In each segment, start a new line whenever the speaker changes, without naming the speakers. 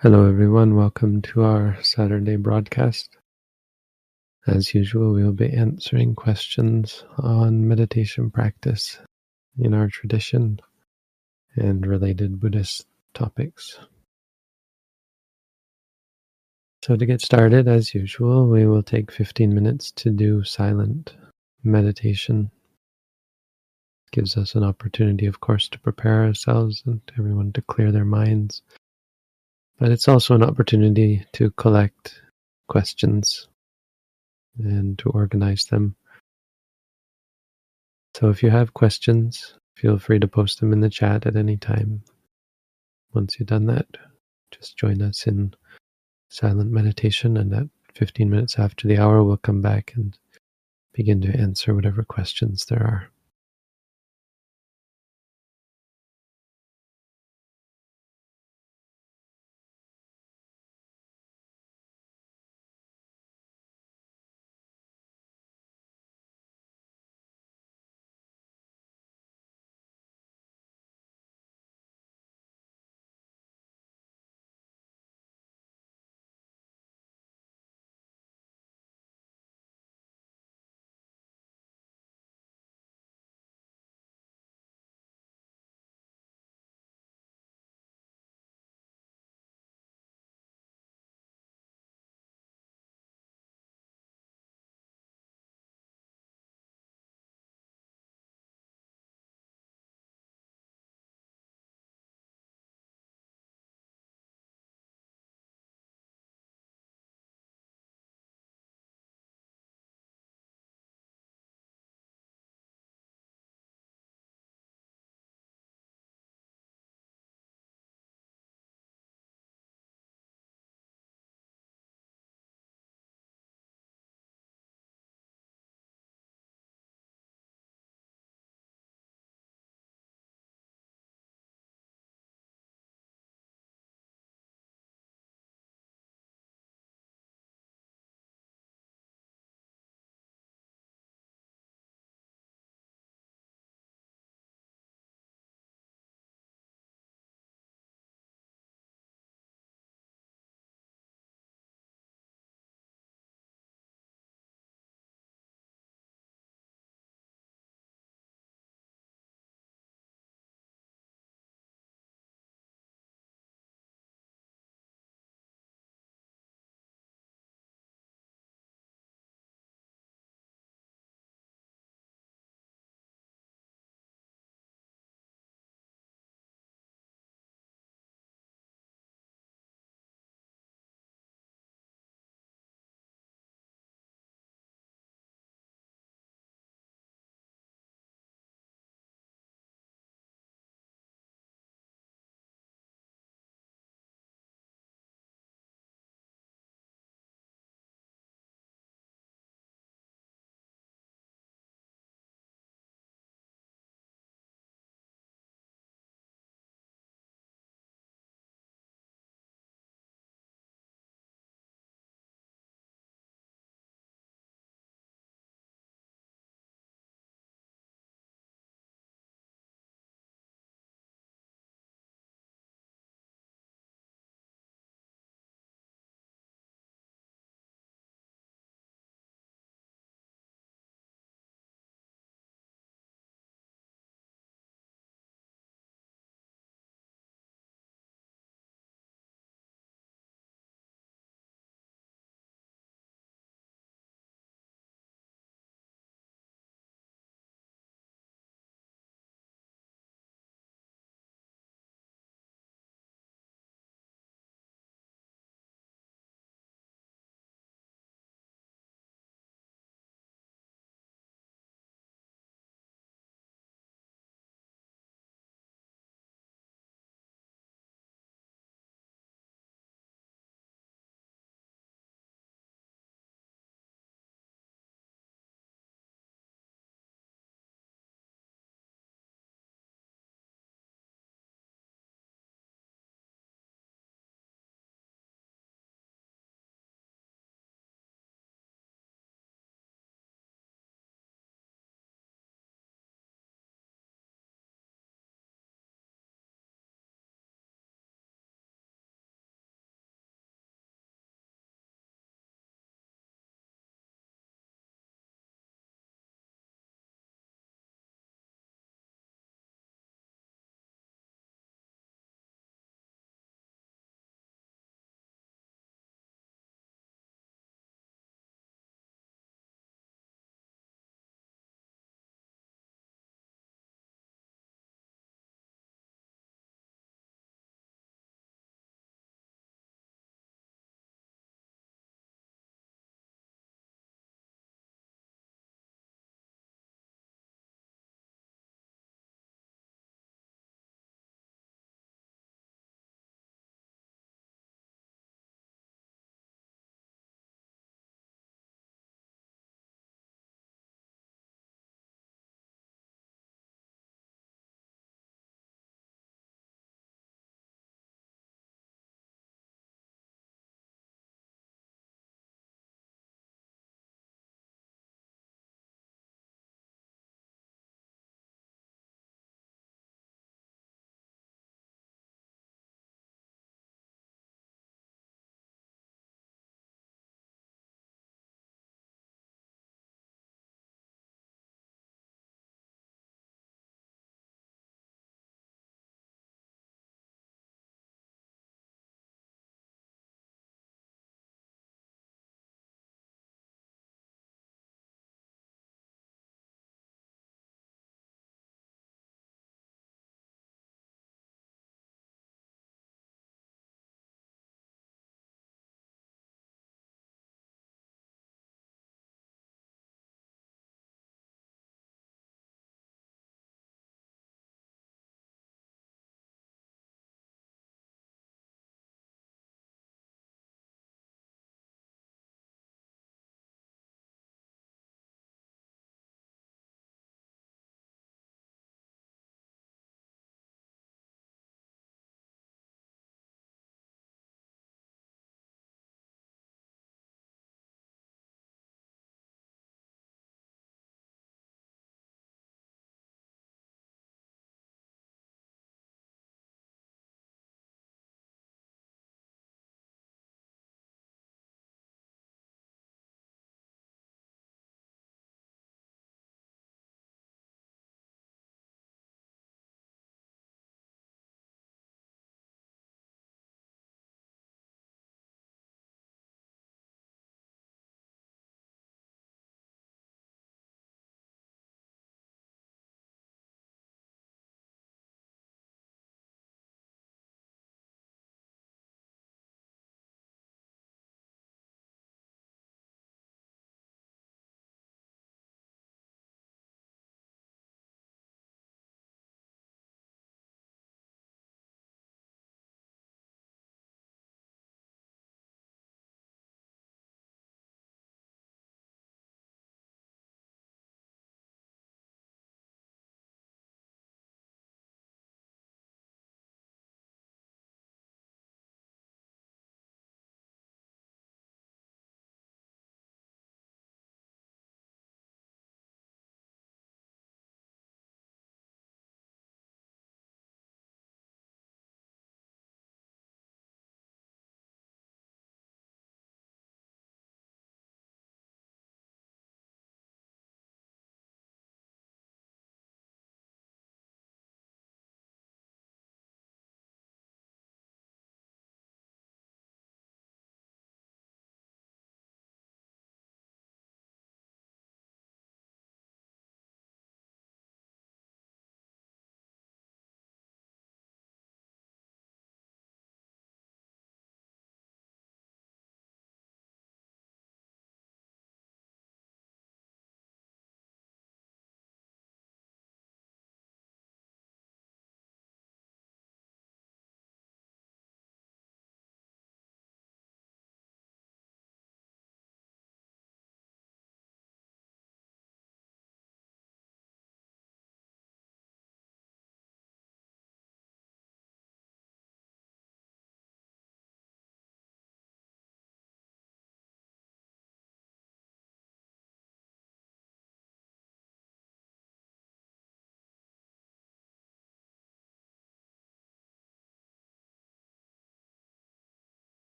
Hello, everyone. Welcome to our Saturday broadcast. As usual, we will be answering questions on meditation practice in our tradition and related Buddhist topics. So, to get started, as usual, we will take 15 minutes to do silent meditation. It gives us an opportunity, of course, to prepare ourselves and everyone to clear their minds but it's also an opportunity to collect questions and to organize them. So if you have questions, feel free to post them in the chat at any time. Once you've done that, just join us in silent meditation, and at 15 minutes after the hour, we'll come back and begin to answer whatever questions there are.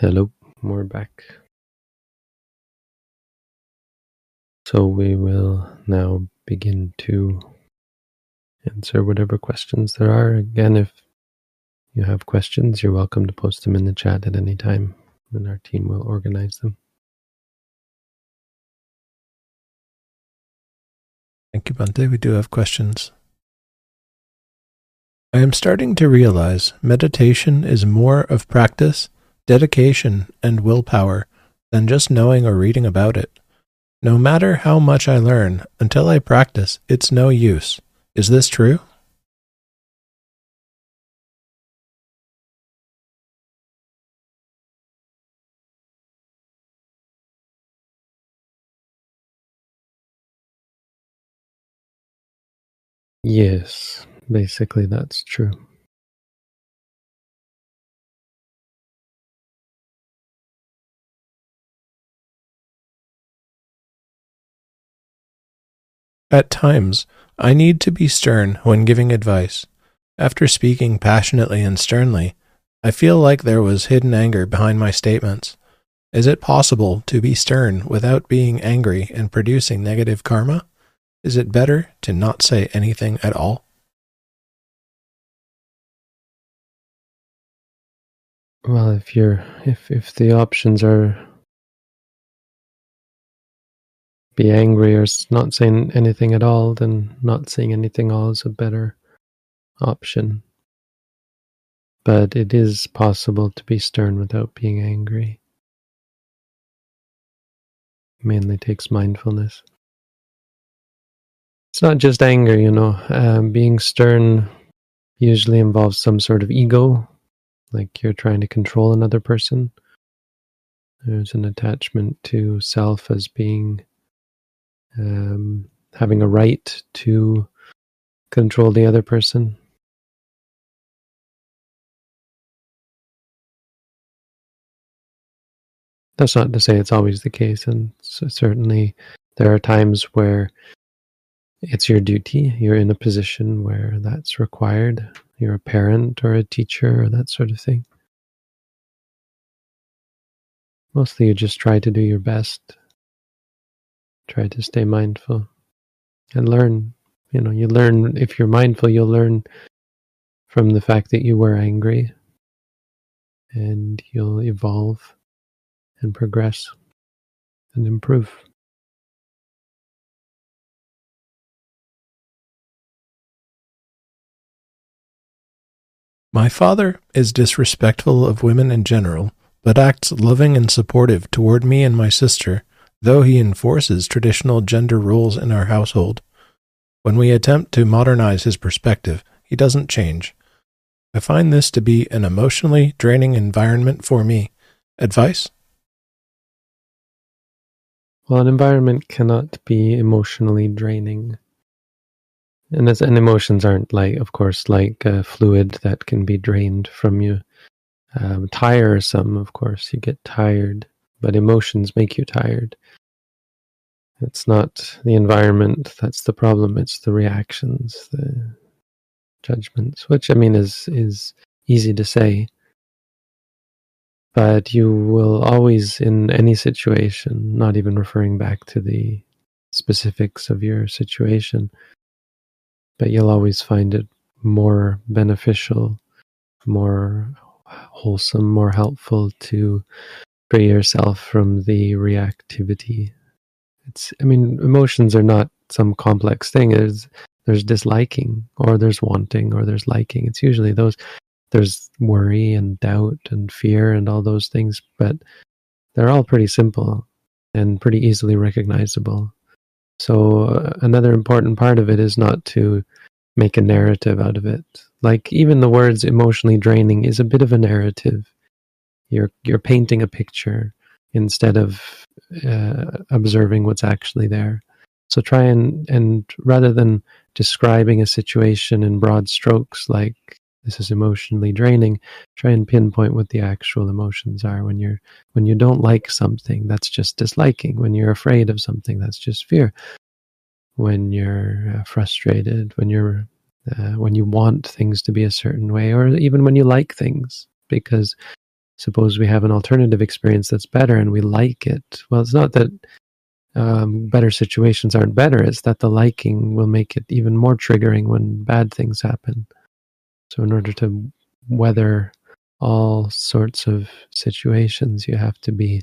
Hello, we're back. So we will now begin to answer whatever questions there are. Again, if you have questions, you're welcome to post them in the chat at any time, and our team will organize them.
Thank you, Bhante. We do have questions. I am starting to realize meditation is more of practice, dedication, and willpower than just knowing or reading about it. No matter how much I learn, until I practice, it's no use. Is this true?
Yes, basically that's true.
At times, I need to be stern when giving advice. After speaking passionately and sternly, I feel like there was hidden anger behind my statements. Is it possible to be stern without being angry and producing negative karma? Is it better to not say anything at all?
Well, if you're if if the options are be angry or not saying anything at all, then not saying anything at all is a better option. But it is possible to be stern without being angry. Mainly takes mindfulness. It's not just anger, you know. Um, being stern usually involves some sort of ego, like you're trying to control another person. There's an attachment to self as being um, having a right to control the other person. That's not to say it's always the case, and so certainly there are times where it's your duty. You're in a position where that's required. You're a parent or a teacher or that sort of thing. Mostly you just try to do your best try to stay mindful and learn. You know, you learn, if you're mindful, you'll learn from the fact that you were angry and you'll evolve and progress and improve.
My father is disrespectful of women in general, but acts loving and supportive toward me and my sister though he enforces traditional gender roles in our household. When we attempt to modernize his perspective, he doesn't change. I find this to be an emotionally draining environment for me. Advice?
Well, an environment cannot be emotionally draining. And, as, and emotions aren't like, of course, like a fluid that can be drained from you. Um, tiresome, of course, you get tired, but emotions make you tired. It's not the environment that's the problem, it's the reactions, the judgments, which I mean is is easy to say. But you will always in any situation, not even referring back to the specifics of your situation, but you'll always find it more beneficial, more wholesome, more helpful to free yourself from the reactivity. It's i mean emotions are not some complex thing. There's there's disliking or there's wanting or there's liking. It's usually those there's worry and doubt and fear and all those things but they're all pretty simple and pretty easily recognizable. So uh, another important part of it is not to make a narrative out of it. Like even the words emotionally draining is a bit of a narrative you're you're painting a picture instead of uh, observing what's actually there. So try and and rather than describing a situation in broad strokes like this is emotionally draining, try and pinpoint what the actual emotions are. When you're when you don't like something, that's just disliking. When you're afraid of something, that's just fear. When you're uh, frustrated, when you're uh, when you want things to be a certain way, or even when you like things, because suppose we have an alternative experience that's better and we like it. Well, it's not that um, better situations aren't better, it's that the liking will make it even more triggering when bad things happen. So, in order to weather all sorts of situations, you have to be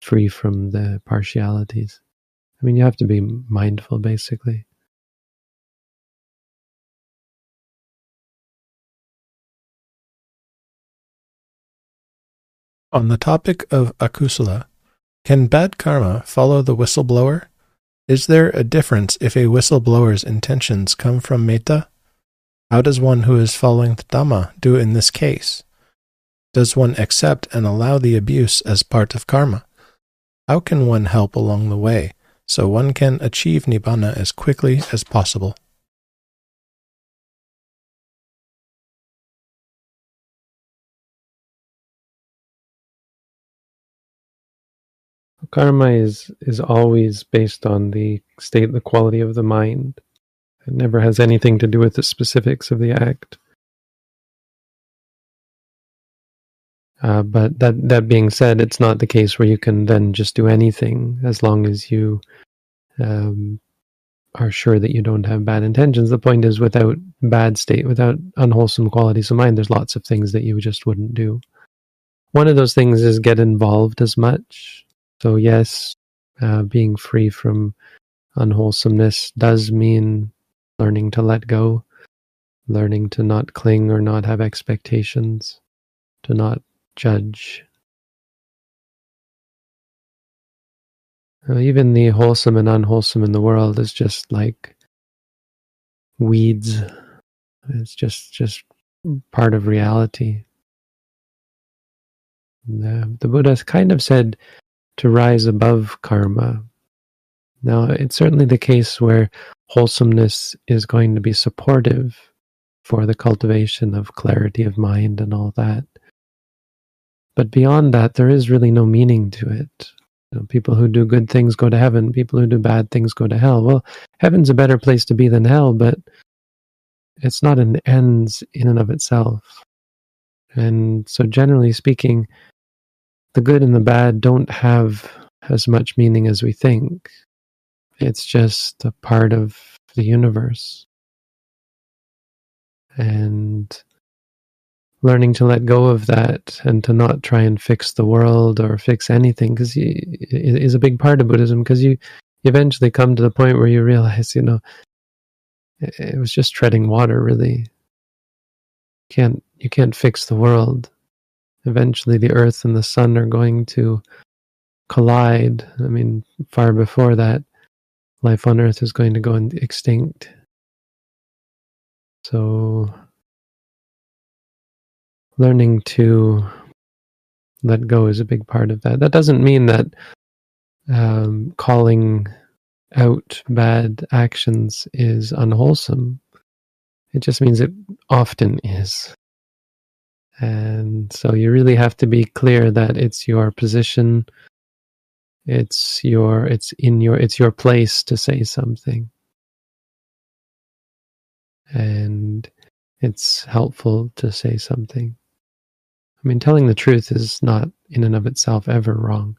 free from the partialities. I mean, you have to be mindful, basically.
On the topic of akusala, can bad karma follow the whistleblower? Is there a difference if a whistleblower's intentions come from metta? How does one who is following the Dhamma do in this case? Does one accept and allow the abuse as part of karma? How can one help along the way so one can achieve Nibbana as quickly as possible?
Karma is is always based on the state, the quality of the mind. It never has anything to do with the specifics of the act. Uh, but that that being said, it's not the case where you can then just do anything as long as you um, are sure that you don't have bad intentions. The point is, without bad state, without unwholesome qualities of mind, there's lots of things that you just wouldn't do. One of those things is get involved as much. So, yes, uh, being free from unwholesomeness does mean learning to let go, learning to not cling or not have expectations, to not judge. Uh, even the wholesome and unwholesome in the world is just like weeds. It's just just part of reality. The, the Buddha kind of said to rise above karma. Now, it's certainly the case where wholesomeness is going to be supportive for the cultivation of clarity of mind and all that. But beyond that, there is really no meaning to it. You know, people who do good things go to heaven, people who do bad things go to hell. Well, heaven's a better place to be than hell, but it's not an ends in and of itself. And so, generally speaking, the good and the bad don't have as much meaning as we think. It's just a part of the universe. And learning to let go of that and to not try and fix the world or fix anything because is a big part of Buddhism because you eventually come to the point where you realize, you know, it was just treading water really. You can't you can't fix the world eventually the earth and the sun are going to collide. I mean, far before that, life on earth is going to go extinct. So, learning to let go is a big part of that. That doesn't mean that um, calling out bad actions is unwholesome. It just means it often is. And so you really have to be clear that it's your position, it's your it's in your it's your place to say something. And it's helpful to say something. I mean, telling the truth is not in and of itself ever wrong.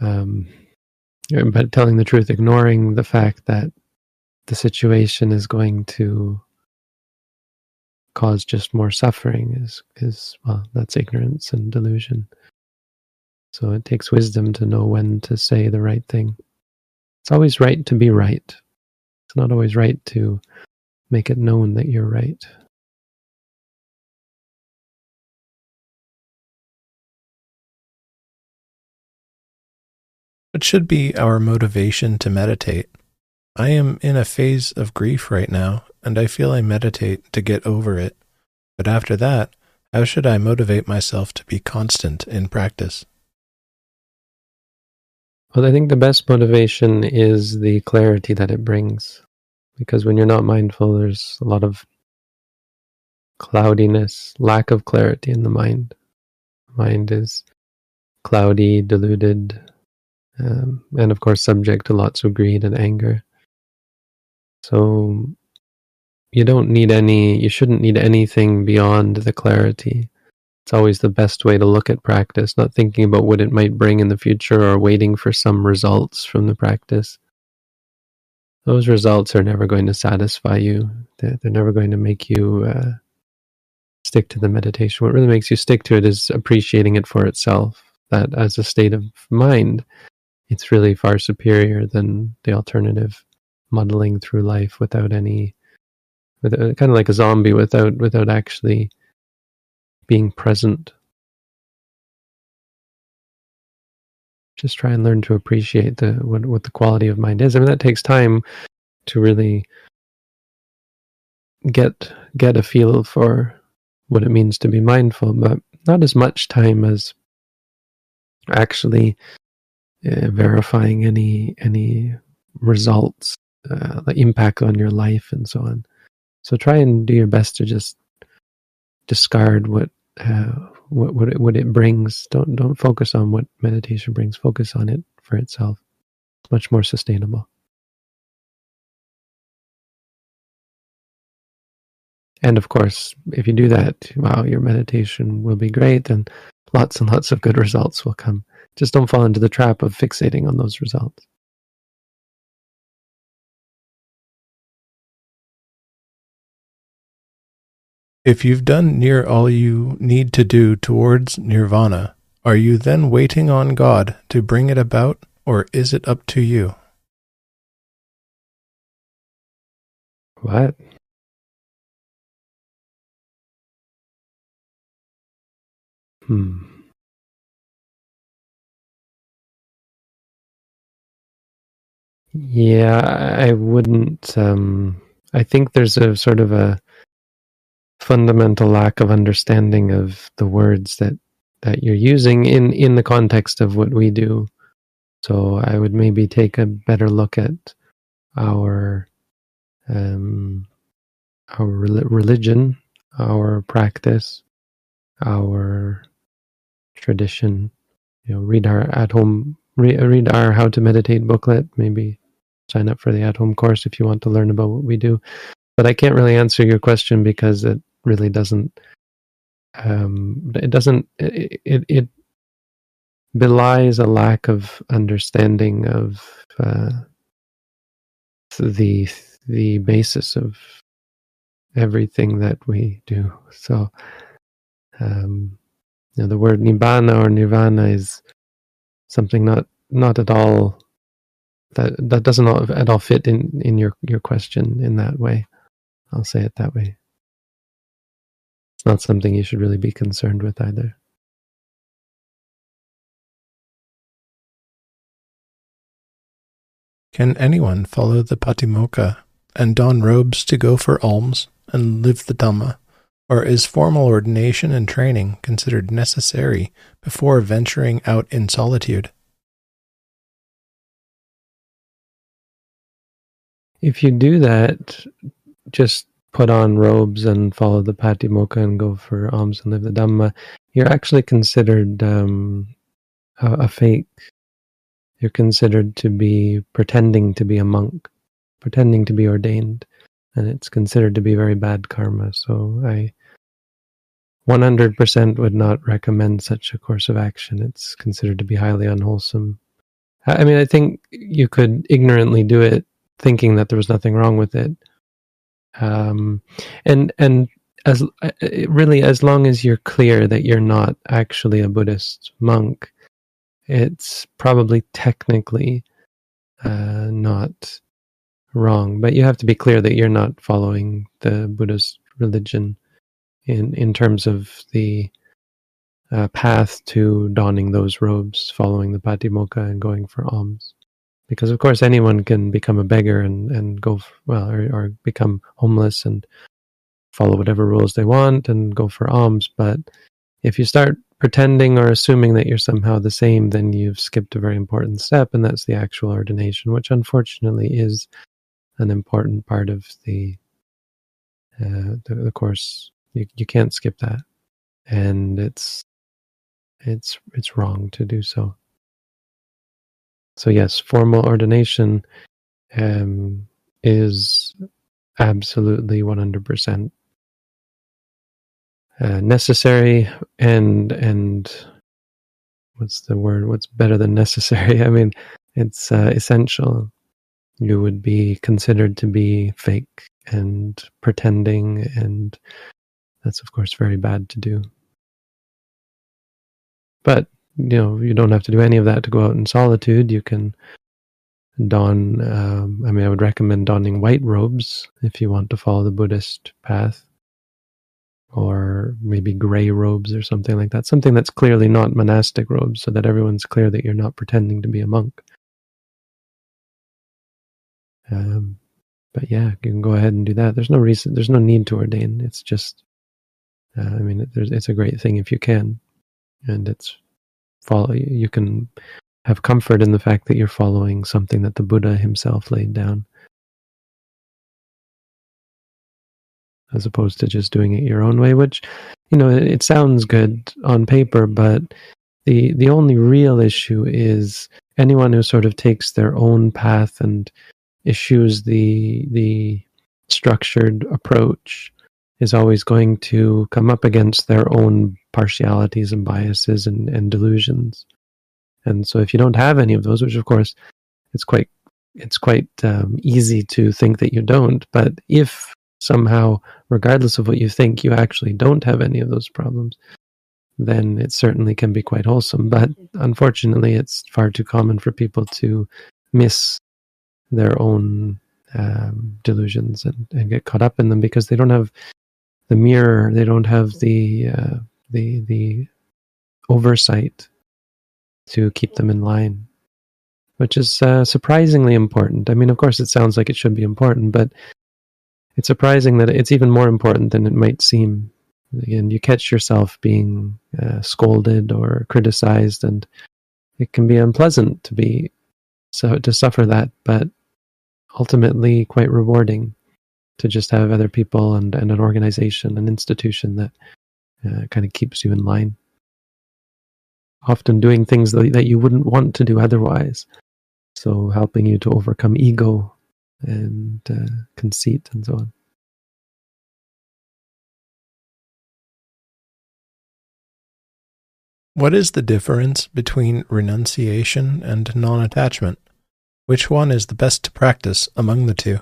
Um, but telling the truth, ignoring the fact that the situation is going to cause just more suffering is is well that's ignorance and delusion. So it takes wisdom to know when to say the right thing. It's always right to be right. It's not always right to make it known that you're right.
What should be our motivation to meditate? I am in a phase of grief right now and I feel I meditate to get over it. But after that, how should I motivate myself to be constant in practice?
Well, I think the best motivation is the clarity that it brings. Because when you're not mindful, there's a lot of cloudiness, lack of clarity in the mind. Mind is cloudy, deluded, um, and of course, subject to lots of greed and anger. So, you don't need any you shouldn't need anything beyond the clarity. It's always the best way to look at practice not thinking about what it might bring in the future or waiting for some results from the practice. Those results are never going to satisfy you. They're, they're never going to make you uh, stick to the meditation. What really makes you stick to it is appreciating it for itself. That as a state of mind it's really far superior than the alternative muddling through life without any with uh, kind of like a zombie without without actually being present. Just try and learn to appreciate the what, what the quality of mind is. I mean that takes time to really get get a feel for what it means to be mindful but not as much time as actually uh, verifying any any results uh, the impact on your life and so on so try and do your best to just discard what uh, what what it, what it brings. Don't don't focus on what meditation brings. Focus on it for itself. It's much more sustainable. And of course, if you do that, wow, your meditation will be great and lots and lots of good results will come. Just don't fall into the trap of fixating on those results.
If you've done near all you need to do towards nirvana, are you then waiting on God to bring it about, or is it up to you?
What? Hmm. Yeah, I wouldn't. Um, I think there's a sort of a fundamental lack of understanding of the words that that you're using in in the context of what we do. So i would maybe take a better look at our um our religion our practice our tradition. You know read our at home read, read our how to meditate booklet. Maybe sign up for the at home course if you want to learn about what we do. But i can't really answer your question because it really doesn't um, it doesn't it, it, it belies a lack of understanding of uh, the the basis of everything that we do. So, um, you know, the word nibbana or nirvana is something not not at all that that doesn't at all fit in in your your question in that way. I'll say it that way. It's not something you should really be concerned with either.
Can anyone follow the Patimokkha and don robes to go for alms and live the Dhamma? Or is formal ordination and training considered necessary before venturing out in solitude?
If you do that, just put on robes and follow the Patimokkha and go for alms and live the Dhamma, you're actually considered um, a, a fake. You're considered to be pretending to be a monk, pretending to be ordained, and it's considered to be very bad karma. So I 100% would not recommend such a course of action. It's considered to be highly unwholesome. I mean, I think you could ignorantly do it thinking that there was nothing wrong with it um, and and as uh, really as long as you're clear that you're not actually a Buddhist monk, it's probably technically uh, not wrong. But you have to be clear that you're not following the Buddhist religion in in terms of the uh, path to donning those robes, following the Patimokkha, and going for alms because of course anyone can become a beggar and and go well or, or become homeless and follow whatever rules they want and go for alms. But if you start pretending or assuming that you're somehow the same then you've skipped a very important step and that's the actual ordination which unfortunately is an important part of the uh, the, the course. You, you can't skip that. And it's it's it's wrong to do so so yes, formal ordination um, is absolutely 100% uh, necessary and and what's the word? What's better than necessary? I mean it's uh, essential. You would be considered to be fake and pretending and that's of course very bad to do. But you know you don't have to do any of that to go out in solitude. You can don um, i mean i would recommend donning white robes if you want to follow the buddhist path or maybe gray robes or something like that something that's clearly not monastic robes so that everyone's clear that you're not pretending to be a monk. Um, but yeah you can go ahead and do that. There's no reason there's no need to ordain. It's just uh, i mean it, it's a great thing if you can and it's follow you can have comfort in the fact that you're following something that the Buddha himself laid down, as opposed to just doing it your own way. Which, you know, it, it sounds good on paper, but the the only real issue is anyone who sort of takes their own path and issues the the structured approach is always going to come up against their own partialities and biases and, and delusions. And so if you don't have any of those, which of course it's quite it's quite um, easy to think that you don't, but if somehow, regardless of what you think, you actually don't have any of those problems, then it certainly can be quite wholesome. But unfortunately, it's far too common for people to miss their own um, delusions and, and get caught up in them because they don't have the mirror, they don't have the uh, the the oversight to keep them in line, which is uh, surprisingly important. I mean, of course, it sounds like it should be important, but it's surprising that it's even more important than it might seem. And you catch yourself being uh, scolded or criticized, and it can be unpleasant to be so to suffer that, but ultimately quite rewarding to just have other people and, and an organization, an institution that uh, kind of keeps you in line often doing things that, you wouldn't want to do otherwise. So helping you to overcome ego and uh, conceit and so on.
What is the difference between renunciation and non attachment? Which one is the best to practice among the two?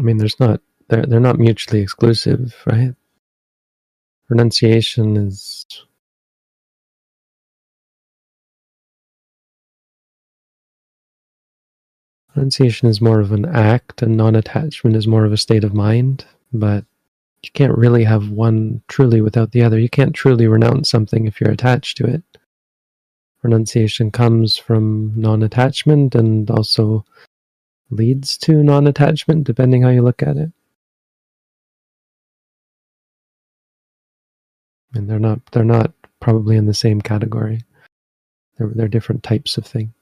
I mean, there's not they're they're not mutually exclusive, right? Renunciation is renunciation is more of an act, and non-attachment is more of a state of mind. But you can't really have one truly without the other. You can't truly renounce something if you're attached to it. Renunciation comes from non-attachment and also leads to non-attachment, depending how you look at it. And they're not they're not probably in the same category. They're they're different types of thing.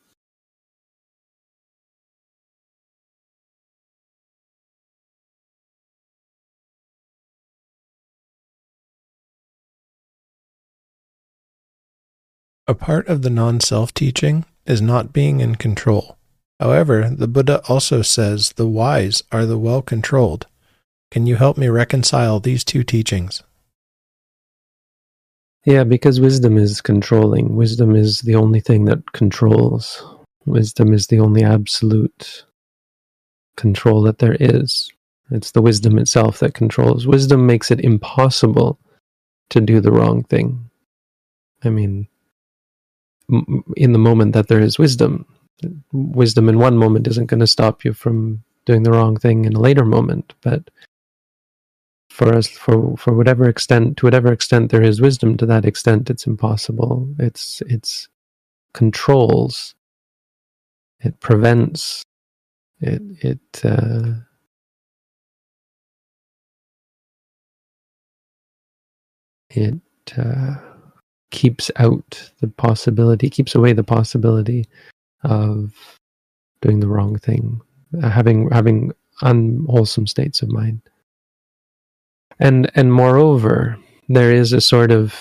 A part of the non self teaching is not being in control. However, the Buddha also says the wise are the well controlled. Can you help me reconcile these two teachings?
Yeah, because wisdom is controlling. Wisdom is the only thing that controls. Wisdom is the only absolute control that there is. It's the wisdom itself that controls. Wisdom makes it impossible to do the wrong thing. I mean, in the moment that there is wisdom, wisdom in one moment isn't going to stop you from doing the wrong thing in a later moment but for us for for whatever extent to whatever extent there is wisdom to that extent it's impossible. It's it's controls. It prevents. It it uh, it uh, keeps out the possibility keeps away the possibility of doing the wrong thing, uh, having having unwholesome states of mind. and and moreover, there is a sort of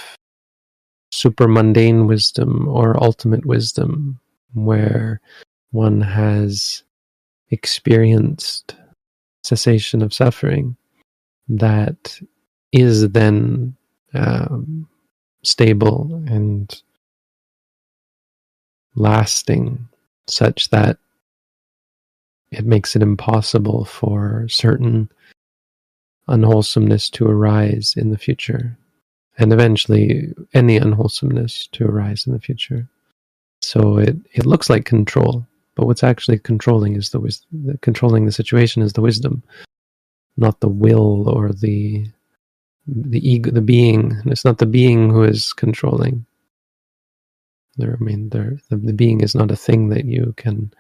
super mundane wisdom or ultimate wisdom where one has experienced cessation of suffering that is then um, stable and lasting such that it makes it impossible for certain unwholesomeness to arise in the future and eventually any unwholesomeness to arise in the future. So it, it looks like control but what's actually controlling is the wisdom controlling the situation is the wisdom not the will or the the ego the being. It's not the being who is controlling there i mean there the, the being is not a thing that you can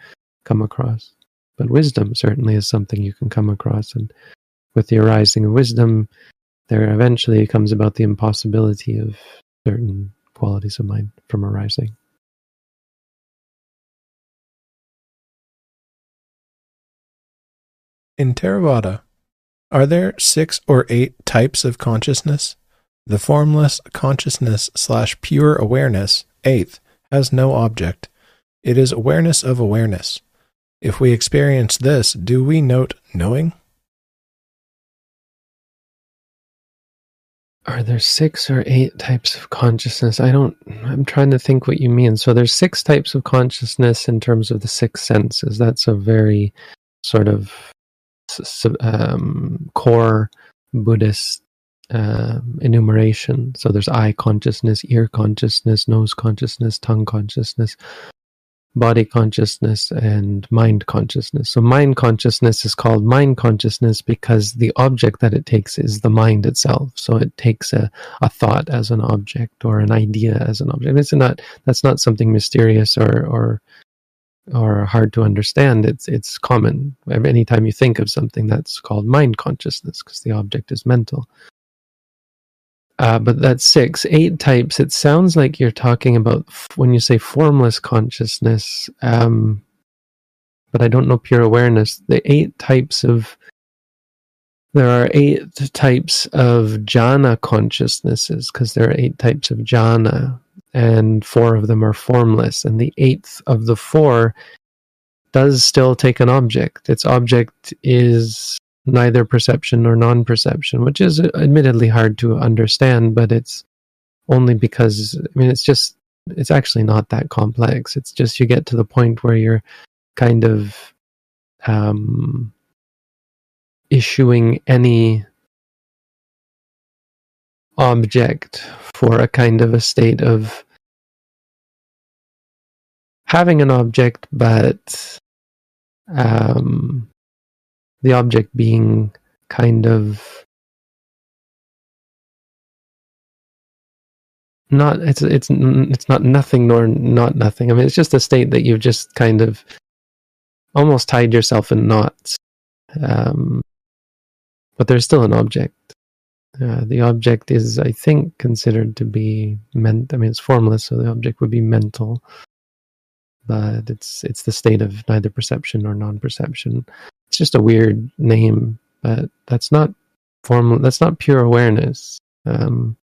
come across. But wisdom certainly is something you can come across. And with the arising of wisdom there eventually comes about the impossibility of certain qualities of mind from arising.
In Theravada, are there six or eight types of consciousness? The formless consciousness slash pure awareness, eighth, has no object. It is awareness of awareness. If we experience this, do we note knowing?
Are there six or eight types of consciousness? I don't, I'm trying to think what you mean. So there's six types of consciousness in terms of the six senses. That's a very sort of um, core Buddhist um, enumeration. So there's eye consciousness, ear consciousness, nose consciousness, tongue consciousness, body consciousness, and mind consciousness. So mind consciousness is called mind consciousness because the object that it takes is the mind itself. So it takes a, a thought as an object or an idea as an object. It's not that's not something mysterious or or or hard to understand, it's it's common. Anytime you think of something, that's called mind consciousness because the object is mental. Uh, but that's six, eight types. It sounds like you're talking about when you say formless consciousness. Um, but I don't know pure awareness. The eight types of there are eight types of jhana consciousnesses because there are eight types of jhana and four of them are formless. And the eighth of the four does still take an object. Its object is neither perception nor non perception, which is admittedly hard to understand, but it's only because, I mean, it's just, it's actually not that complex. It's just you get to the point where you're kind of um, issuing any object for a kind of a state of having an object, but um, the object being kind of not it's it's it's not nothing nor not nothing. I mean, it's just a state that you've just kind of almost tied yourself in knots. Um, but there's still an object. Uh, the object is, I think, considered to be meant. I mean, it's formless, so the object would be mental. But it's it's the state of neither perception nor non-perception. It's just a weird name, but that's not formal. That's not pure awareness. Um,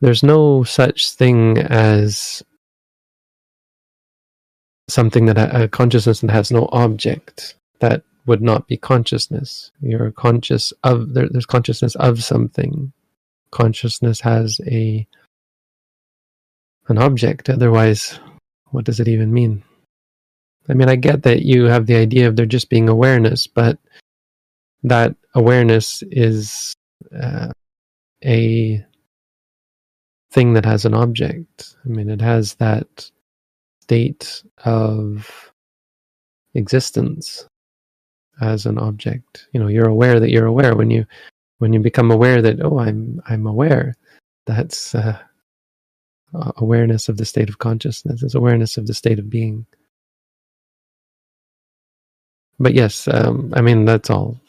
there's no such thing as something that a consciousness that has no object. That would not be consciousness. You're conscious of there, there's consciousness of something. Consciousness has a an object. Otherwise, what does it even mean? I mean, I get that you have the idea of there just being awareness, but that awareness is uh, a thing that has an object. I mean, it has that state of existence as an object. You know, you're aware that you're aware when you when you become aware that oh, I'm I'm aware. That's uh, awareness of the state of consciousness. It's awareness of the state of being. But yes, um, I mean that's all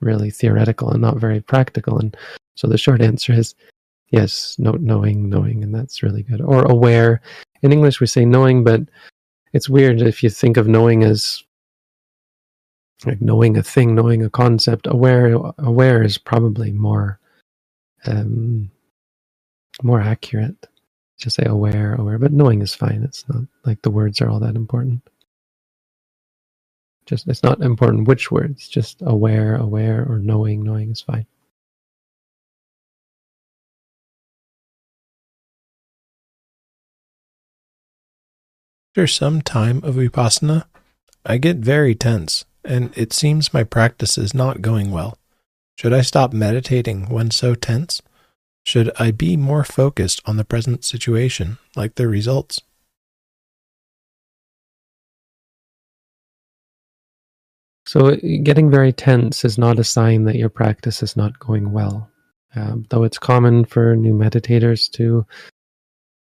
really theoretical and not very practical. And so the short answer is yes, no, knowing, knowing, and that's really good. Or aware. In English, we say knowing, but it's weird if you think of knowing as like knowing a thing, knowing a concept. Aware, aware is probably more, um, more accurate. Just say aware, aware, but knowing is fine. It's not like the words are all that important. Just it's not important which words. Just aware, aware, or knowing, knowing is fine.
After some time of vipassana, I get very tense, and it seems my practice is not going well. Should I stop meditating when so tense? Should I be more focused on the present situation, like the results?
So, getting very tense is not a sign that your practice is not going well. Um, though it's common for new meditators to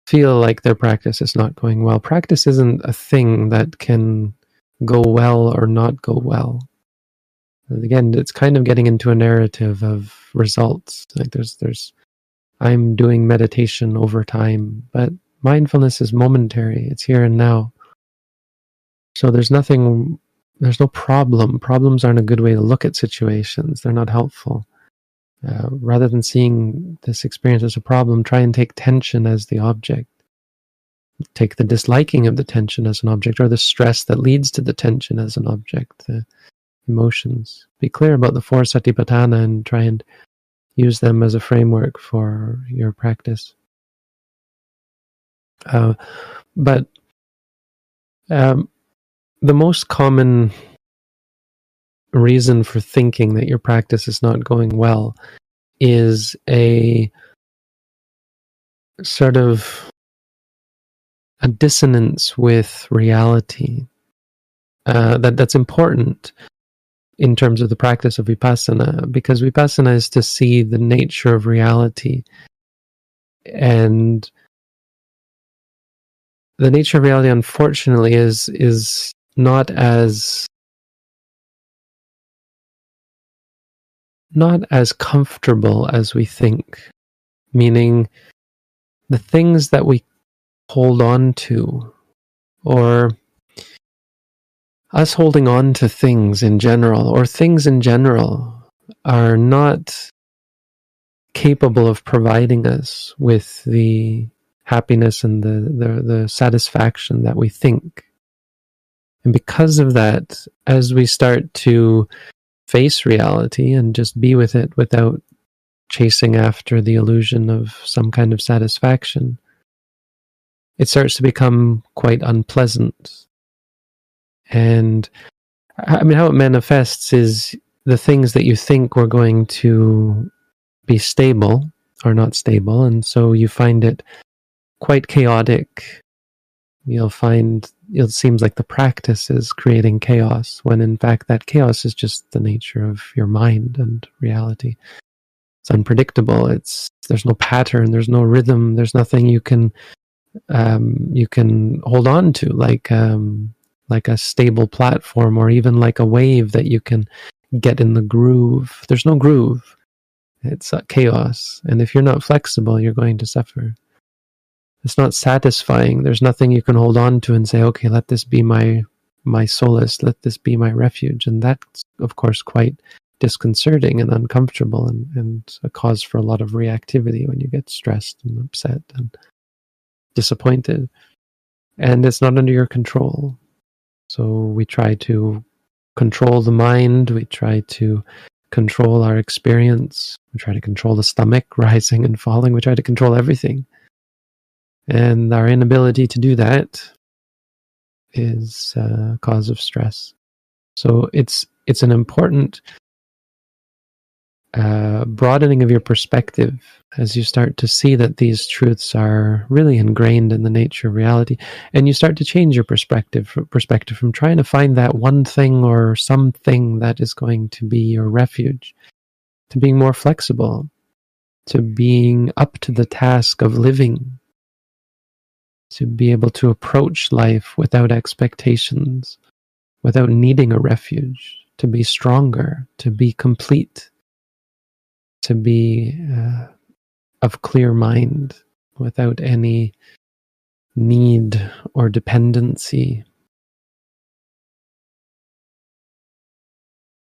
feel like their practice is not going well. Practice isn't a thing that can go well or not go well. Again, it's kind of getting into a narrative of results. Like there's there's I'm doing meditation over time, but mindfulness is momentary. It's here and now. So there's nothing there's no problem. Problems aren't a good way to look at situations. They're not helpful. Uh, rather than seeing this experience as a problem, try and take tension as the object. Take the disliking of the tension as an object, or the stress that leads to the tension as an object, the emotions. Be clear about the four satipatthana and try and use them as a framework for your practice. Uh, but um, the most common reason for thinking that your practice is not going well is a sort of a dissonance with reality uh, that that's important in terms of the practice of vipassana because vipassana is to see the nature of reality and the nature of reality unfortunately is is not as not as comfortable as we think. Meaning, the things that we hold on to, or us holding on to things in general, or things in general, are not capable of providing us with the happiness and the, the, the satisfaction that we think. And because of that, as we start to face reality and just be with it without chasing after the illusion of some kind of satisfaction, it starts to become quite unpleasant. And I mean, how it manifests is the things that you think were going to be stable are not stable. And so you find it quite chaotic. You'll find it seems like the practice is creating chaos when in fact that chaos is just the nature of your mind and reality it's unpredictable it's there's no pattern there's no rhythm there's nothing you can um, you can hold on to like um, like a stable platform or even like a wave that you can get in the groove there's no groove it's chaos and if you're not flexible you're going to suffer it's not satisfying. There's nothing you can hold on to and say, okay, let this be my my solace, let this be my refuge. And that's of course quite disconcerting and uncomfortable and, and a cause for a lot of reactivity when you get stressed and upset and disappointed. And it's not under your control. So we try to control the mind, we try to control our experience, we try to control the stomach rising and falling, we try to control everything. And our inability to do that is a cause of stress. So it's it's an important uh, broadening of your perspective as you start to see that these truths are really ingrained in the nature of reality, and you start to change your perspective perspective from trying to find that one thing or something that is going to be your refuge to being more flexible, to being up to the task of living to be able to approach life without expectations, without needing a refuge, to be stronger, to be complete, to be uh, of clear mind without any need or dependency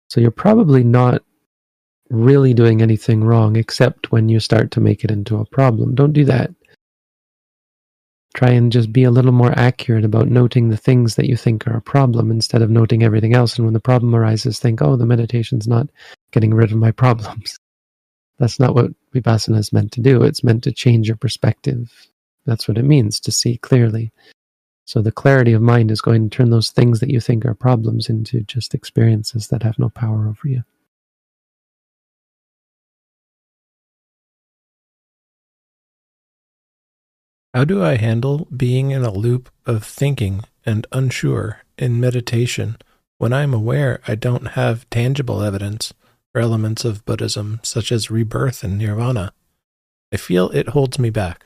So you're probably not really doing anything wrong except when you start to make it into a problem. Don't do that. Try and just be a little more accurate about noting the things that you think are a problem instead of noting everything else. And when the problem arises, think, oh, the meditation's not getting rid of my problems. That's not what Vipassana is meant to do. It's meant to change your perspective. That's what it means to see clearly. So the clarity of mind is going to turn those things that you think are problems into just experiences that have no power over you.
How do I handle being in a loop of thinking and unsure in meditation when I'm aware I don't have tangible evidence or elements of Buddhism, such as rebirth and nirvana? I feel it holds me back.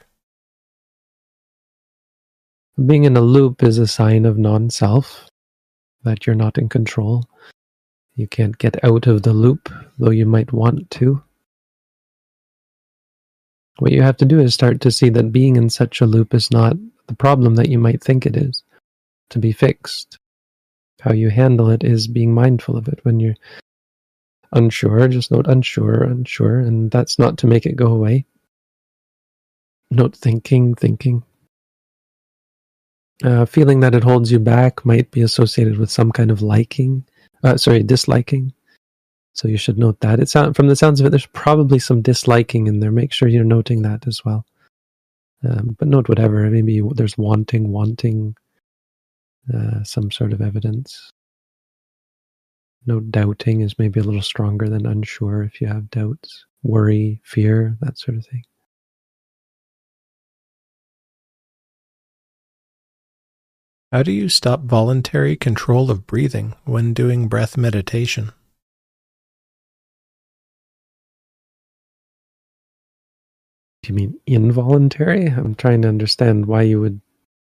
Being in a loop is a sign of non self, that you're not in control. You can't get out of the loop, though you might want to. What you have to do is start to see that being in such a loop is not the problem that you might think it is to be fixed. How you handle it is being mindful of it. When you're unsure, just note unsure, unsure, and that's not to make it go away. Note thinking, thinking. Uh, feeling that it holds you back might be associated with some kind of liking, uh, sorry, disliking. So you should note that. It sound, from the sounds of it, there's probably some disliking in there. Make sure you're noting that as well. Um, but note whatever. Maybe there's wanting, wanting uh, some sort of evidence. Note doubting is maybe a little stronger than unsure if you have doubts. Worry, fear, that sort of thing.
How do you stop voluntary control of breathing when doing breath meditation?
Do you mean involuntary? I'm trying to understand why you would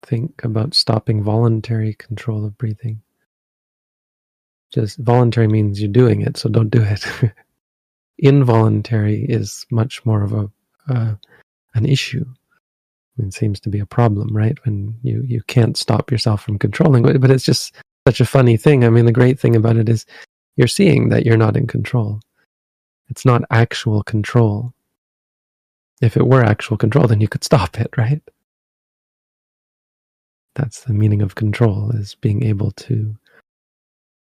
think about stopping voluntary control of breathing. Just voluntary means you're doing it, so don't do it. Involuntary is much more of a uh, an issue. It seems to be a problem, right? When you you can't stop yourself from controlling, but it's just such a funny thing. I mean, the great thing about it is you're seeing that you're not in control. It's not actual control if it were actual control, then you could stop it, right? That's the meaning of control is being able to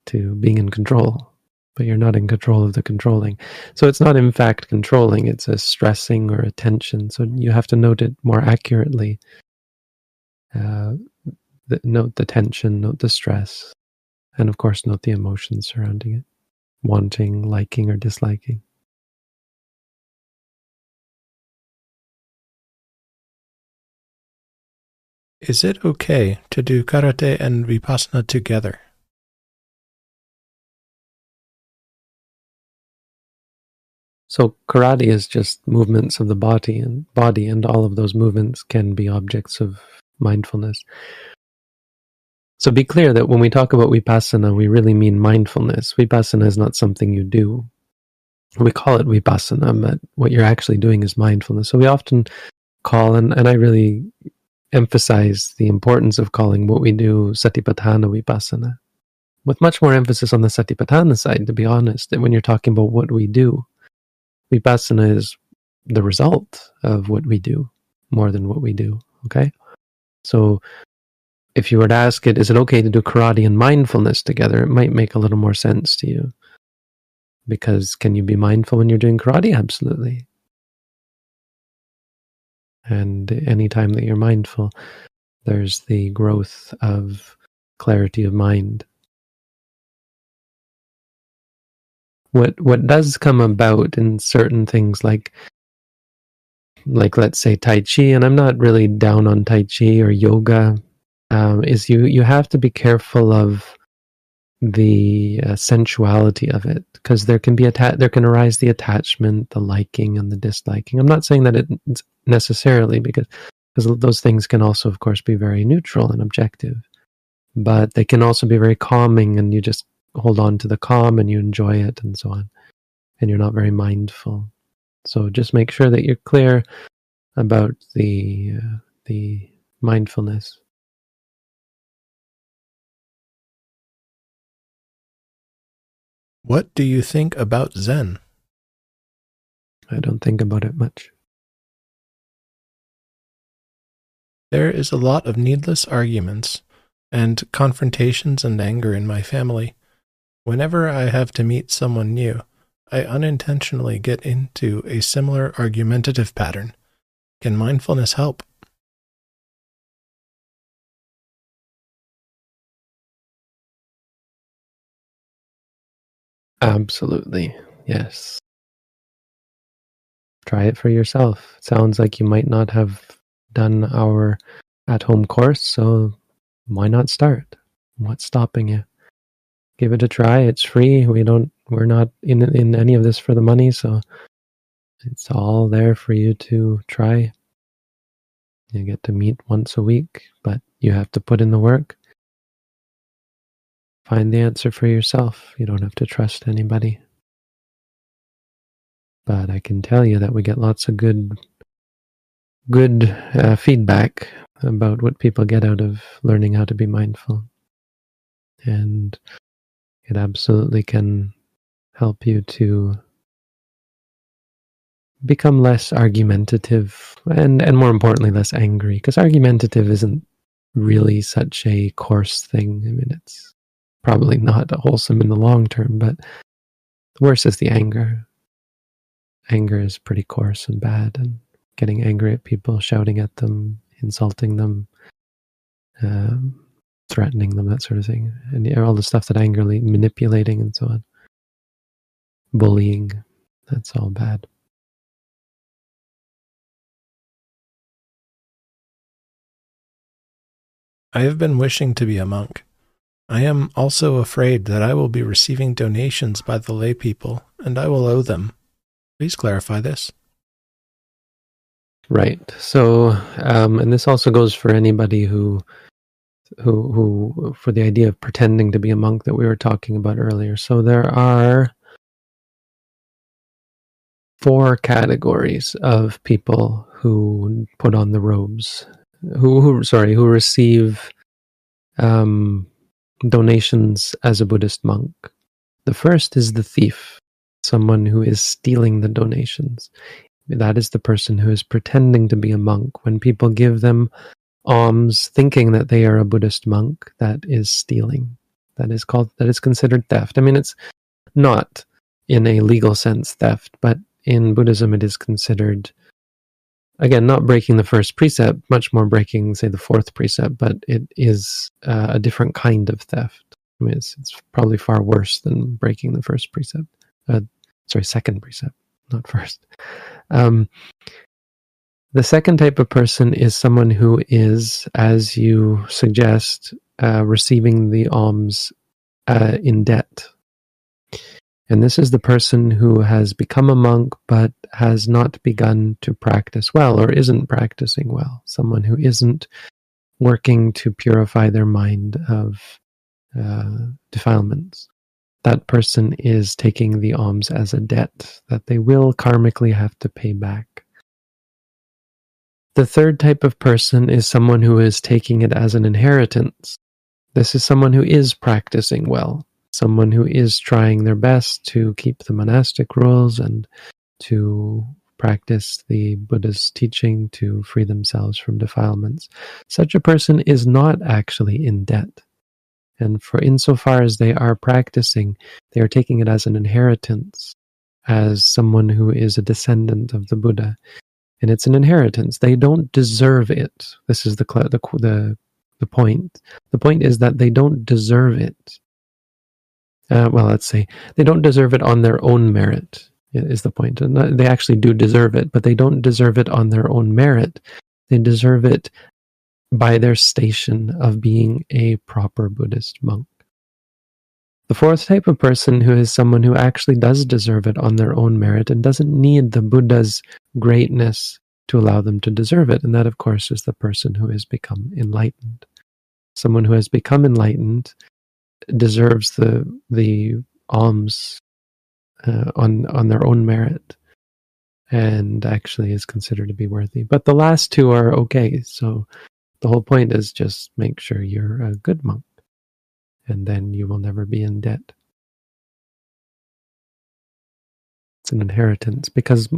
to being in control, but you're not in control of the controlling. So it's not in fact controlling, it's a stressing or a tension. So you have to note it more accurately. Uh, note the tension, note the stress, and of course note the emotions surrounding it. Wanting, liking, or disliking.
Is it okay to do karate and vipassana together?
So karate is just movements of the body and body and all of those movements can be objects of mindfulness. So be clear that when we talk about vipassana, we really mean mindfulness. Vipassana is not something you do. We call it vipassana, but what you're actually doing is mindfulness. So we often call, and, and I really emphasize the importance of calling what we do satipatthana vipassana, with much more emphasis on the satipatthana side, to be honest. When you're talking about what we do, vipassana is the result of what we do more than what we do. Okay? So if you were to ask it, is it okay to do karate and mindfulness together? It might make a little more sense to you. Because can you be mindful when you're doing karate? Absolutely. And anytime that you're mindful, there's the growth of clarity of mind. What what does come about in certain things like like let's say Tai Chi, and I'm not really down on Tai Chi or yoga, um, is you you have to be careful of the uh, sensuality of it because there can be atta- there can arise the attachment the liking and the disliking. I'm not saying that it's necessarily because because those things can also of course be very neutral and objective but they can also be very calming and you just hold on to the calm and you enjoy it and so on and you're not very mindful so just make sure that you're clear about the uh, the mindfulness
What do you think about Zen?
I don't think about it much.
There is a lot of needless arguments and confrontations and anger in my family. Whenever I have to meet someone new, I unintentionally get into a similar argumentative pattern. Can mindfulness help?
Absolutely. Yes. Try it for yourself. It sounds like you might not have done our at home course, so why not start? What's stopping you? Give it a try. It's free. We don't we're not in in any of this for the money, so it's all there for you to try. You get to meet once a week, but you have to put in the work find the answer for yourself. You don't have to trust anybody. But I can tell you that we get lots of good, good uh, feedback about what people get out of learning how to be mindful, and it absolutely can help you to become less argumentative and and more importantly less angry because argumentative isn't really such a coarse thing i mean it's probably not wholesome in the long term, but the worse is the anger. Anger is pretty coarse and bad, and getting angry at people, shouting at them, insulting them, um, threatening them, that sort of thing, and all the stuff that angrily manipulating, and so on, bullying, that's all bad.
I have been wishing to be a monk. I am also afraid that I will be receiving donations by the lay people, and I will owe them. Please clarify this.
Right. So, um, and this also goes for anybody who, who, who, for the idea of pretending to be a monk that we were talking about earlier. So there are four categories of people who put on the robes, who, who sorry, who receive um, donations as a Buddhist monk. The first is the thief, someone who is stealing the donations. That is the person who is pretending to be a monk. When people give them alms thinking that they are a Buddhist monk, that is stealing. That is called that is considered theft. I mean it's not in a legal sense theft, but in Buddhism it is considered again, not breaking the first precept, much more breaking, say, the fourth precept, but it is uh, a different kind of theft. I mean, it's, it's probably far worse than breaking the first precept. Uh, sorry, second precept, not first. Um, the second type of person is someone who is, as you suggest, uh, receiving the alms uh, in debt. And this is the person who has become a monk but has not begun to practice well or isn't practicing well. Someone who isn't working to purify their mind of uh, defilements. That person is taking the alms as a debt that they will karmically have to pay back. The third type of person is someone who is taking it as an inheritance. This is someone who is practicing well someone who is trying their best to keep the monastic rules and to practice the Buddha's teaching to free themselves from defilements. Such a person is not actually in debt. And for insofar as they are practicing, they are taking it as an inheritance, as someone who is a descendant of the Buddha. And it's an inheritance. They don't deserve it. This is the, the, the, the point. The point is that they don't deserve it uh, well, let's say they don't deserve it on their own merit, is the point. And they actually do deserve it, but they don't deserve it on their own merit. They deserve it by their station of being a proper Buddhist monk. The fourth type of person who is someone who actually does deserve it on their own merit and doesn't need the Buddha's greatness to allow them to deserve it. And that, of course, is the person who has become enlightened. Someone who has become enlightened deserves the the alms uh, on on their own merit and actually is considered to be worthy. But the last two are okay. So the whole point is just make sure you're a good monk and then you will never be in debt. It's an inheritance because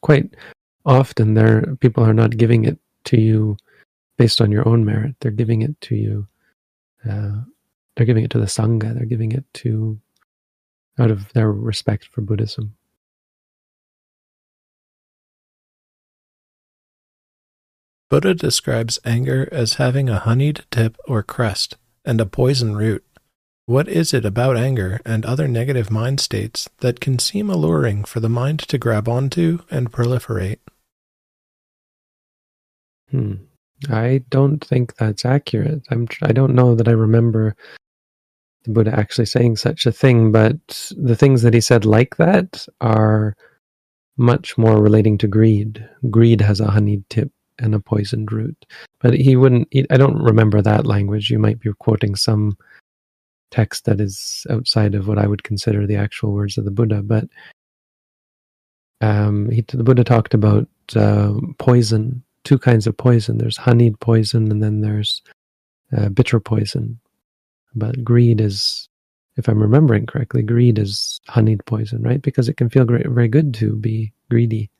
quite often there people are not giving it to you based on your own merit. They're giving it to you. Uh, they're giving it to the sangha. They're giving it to out of their respect for Buddhism.
Buddha describes anger as having a honeyed tip or crest and a poison root. What is it about anger and other negative mind states that can seem alluring for the mind to grab onto and proliferate?
Hmm. I don't think that's accurate. I'm. I don't know that I remember the Buddha actually saying such a thing, but the things that he said like that are much more relating to greed. Greed has a honeyed tip and a poisoned root. But he wouldn't. He, I don't remember that language. You might be quoting some text that is outside of what I would consider the actual words of the Buddha. But um, he, the Buddha talked about uh, poison, two kinds of poison. There's honeyed poison, and then there's uh, bitter poison. But greed is, if I'm remembering correctly, greed is honeyed poison, right? Because it can feel great, very good to be greedy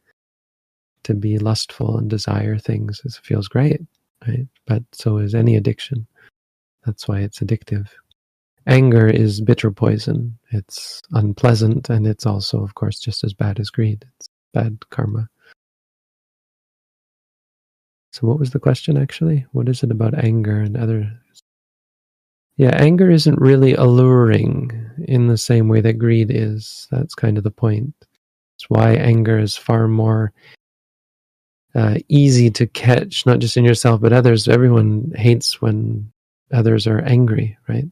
to be lustful and desire things it feels great right? But so is any addiction. That's why it's addictive. Anger is bitter poison. It's unpleasant and it's also of course just as bad as greed. It's bad karma. So what was the question actually? What is it about anger and other? Yeah anger isn't really alluring in the same way that greed is. That's kind of the point. It's why anger is far more uh, easy to catch, not just in yourself, but others. Everyone hates when others are angry, right?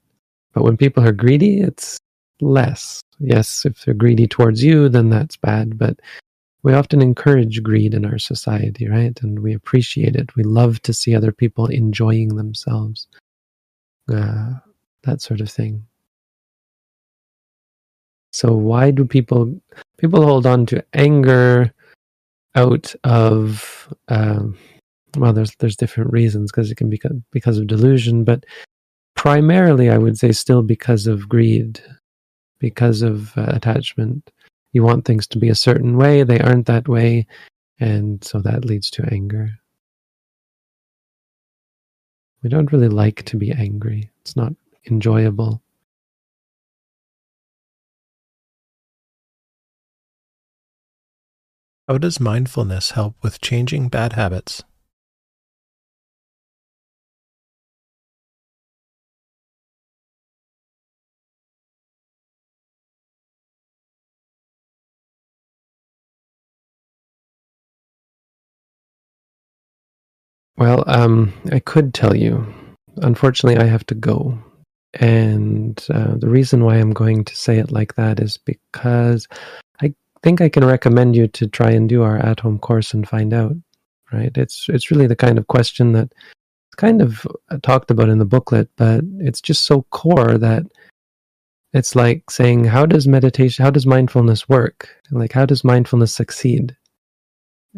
But when people are greedy, it's less. Yes, if they're greedy towards you, then that's bad. But we often encourage greed in our society, right? And we appreciate it. We love to see other people enjoying themselves, uh, that sort of thing. So why do people people hold on to anger? Out of um, well, there's there's different reasons because it can be because of delusion, but primarily I would say still because of greed, because of uh, attachment. You want things to be a certain way, they aren't that way, and so that leads to anger. We don't really like to be angry. It's not enjoyable.
How does mindfulness help with changing bad habits?
Well, um, I could tell you. Unfortunately, I have to go. And uh, the reason why I'm going to say it like that is because think I can recommend you to try and do our at-home course and find out. Right? It's it's really the kind of question that kind of uh, talked about in the booklet, but it's just so core that it's like saying, how does meditation, how does mindfulness work? Like, how does mindfulness succeed?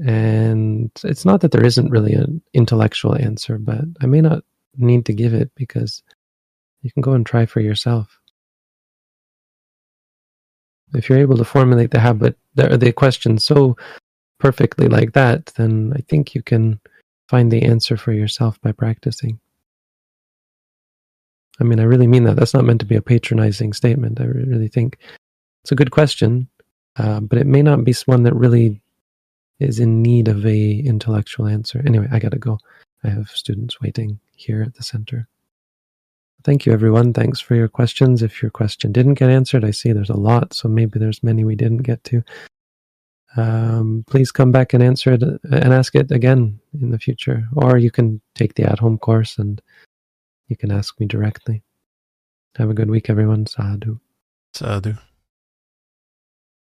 And it's not that there isn't really an intellectual answer, but I may not need to give it because you can go and try for yourself. If you're able to formulate the habit, the, the question so perfectly like that, then I think you can find the answer for yourself by practicing. I mean, I really mean that. That's not meant to be a patronizing statement. I really think it's a good question, uh, but it may not be one that really is in need of a intellectual answer. Anyway, I gotta go. I have students waiting here at the center. Thank you, everyone. Thanks for your questions. If your question didn't get answered, I see there's a lot, so maybe there's many we didn't get to. Um, please come back and answer it and ask it again in the future. Or you can take the at home course and you can ask me directly. Have a good week, everyone. Sadhu.
Sadhu.